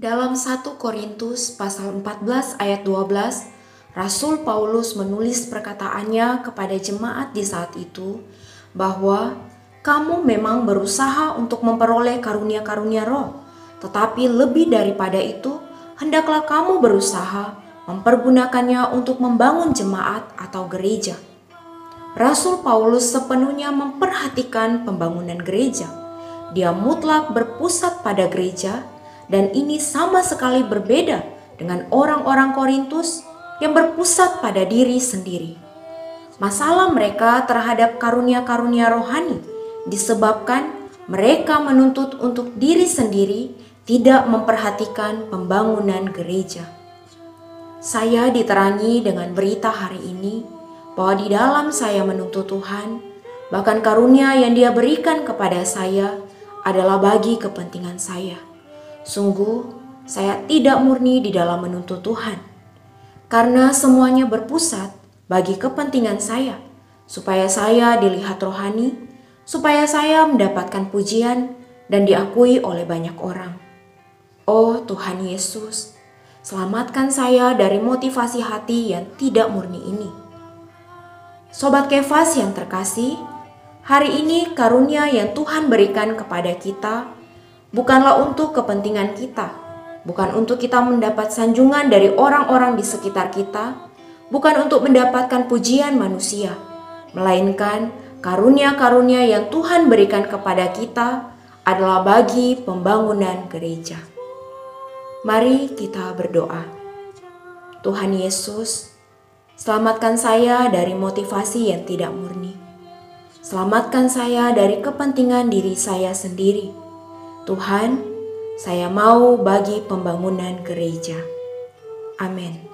Dalam 1 Korintus pasal 14 ayat 12, Rasul Paulus menulis perkataannya kepada jemaat di saat itu bahwa kamu memang berusaha untuk memperoleh karunia-karunia roh, tetapi lebih daripada itu, hendaklah kamu berusaha mempergunakannya untuk membangun jemaat atau gereja. Rasul Paulus sepenuhnya memperhatikan pembangunan gereja. Dia mutlak berpusat pada gereja dan ini sama sekali berbeda dengan orang-orang Korintus yang berpusat pada diri sendiri. Masalah mereka terhadap karunia-karunia rohani disebabkan mereka menuntut untuk diri sendiri tidak memperhatikan pembangunan gereja. Saya diterangi dengan berita hari ini bahwa di dalam saya menuntut Tuhan, bahkan karunia yang Dia berikan kepada saya adalah bagi kepentingan saya. Sungguh, saya tidak murni di dalam menuntut Tuhan, karena semuanya berpusat bagi kepentingan saya, supaya saya dilihat rohani, supaya saya mendapatkan pujian dan diakui oleh banyak orang. Oh Tuhan Yesus, selamatkan saya dari motivasi hati yang tidak murni ini. Sobat Kefas yang terkasih, hari ini karunia yang Tuhan berikan kepada kita bukanlah untuk kepentingan kita, bukan untuk kita mendapat sanjungan dari orang-orang di sekitar kita, bukan untuk mendapatkan pujian manusia, melainkan karunia-karunia yang Tuhan berikan kepada kita adalah bagi pembangunan gereja. Mari kita berdoa. Tuhan Yesus, selamatkan saya dari motivasi yang tidak murni. Selamatkan saya dari kepentingan diri saya sendiri Tuhan, saya mau bagi pembangunan gereja. Amin.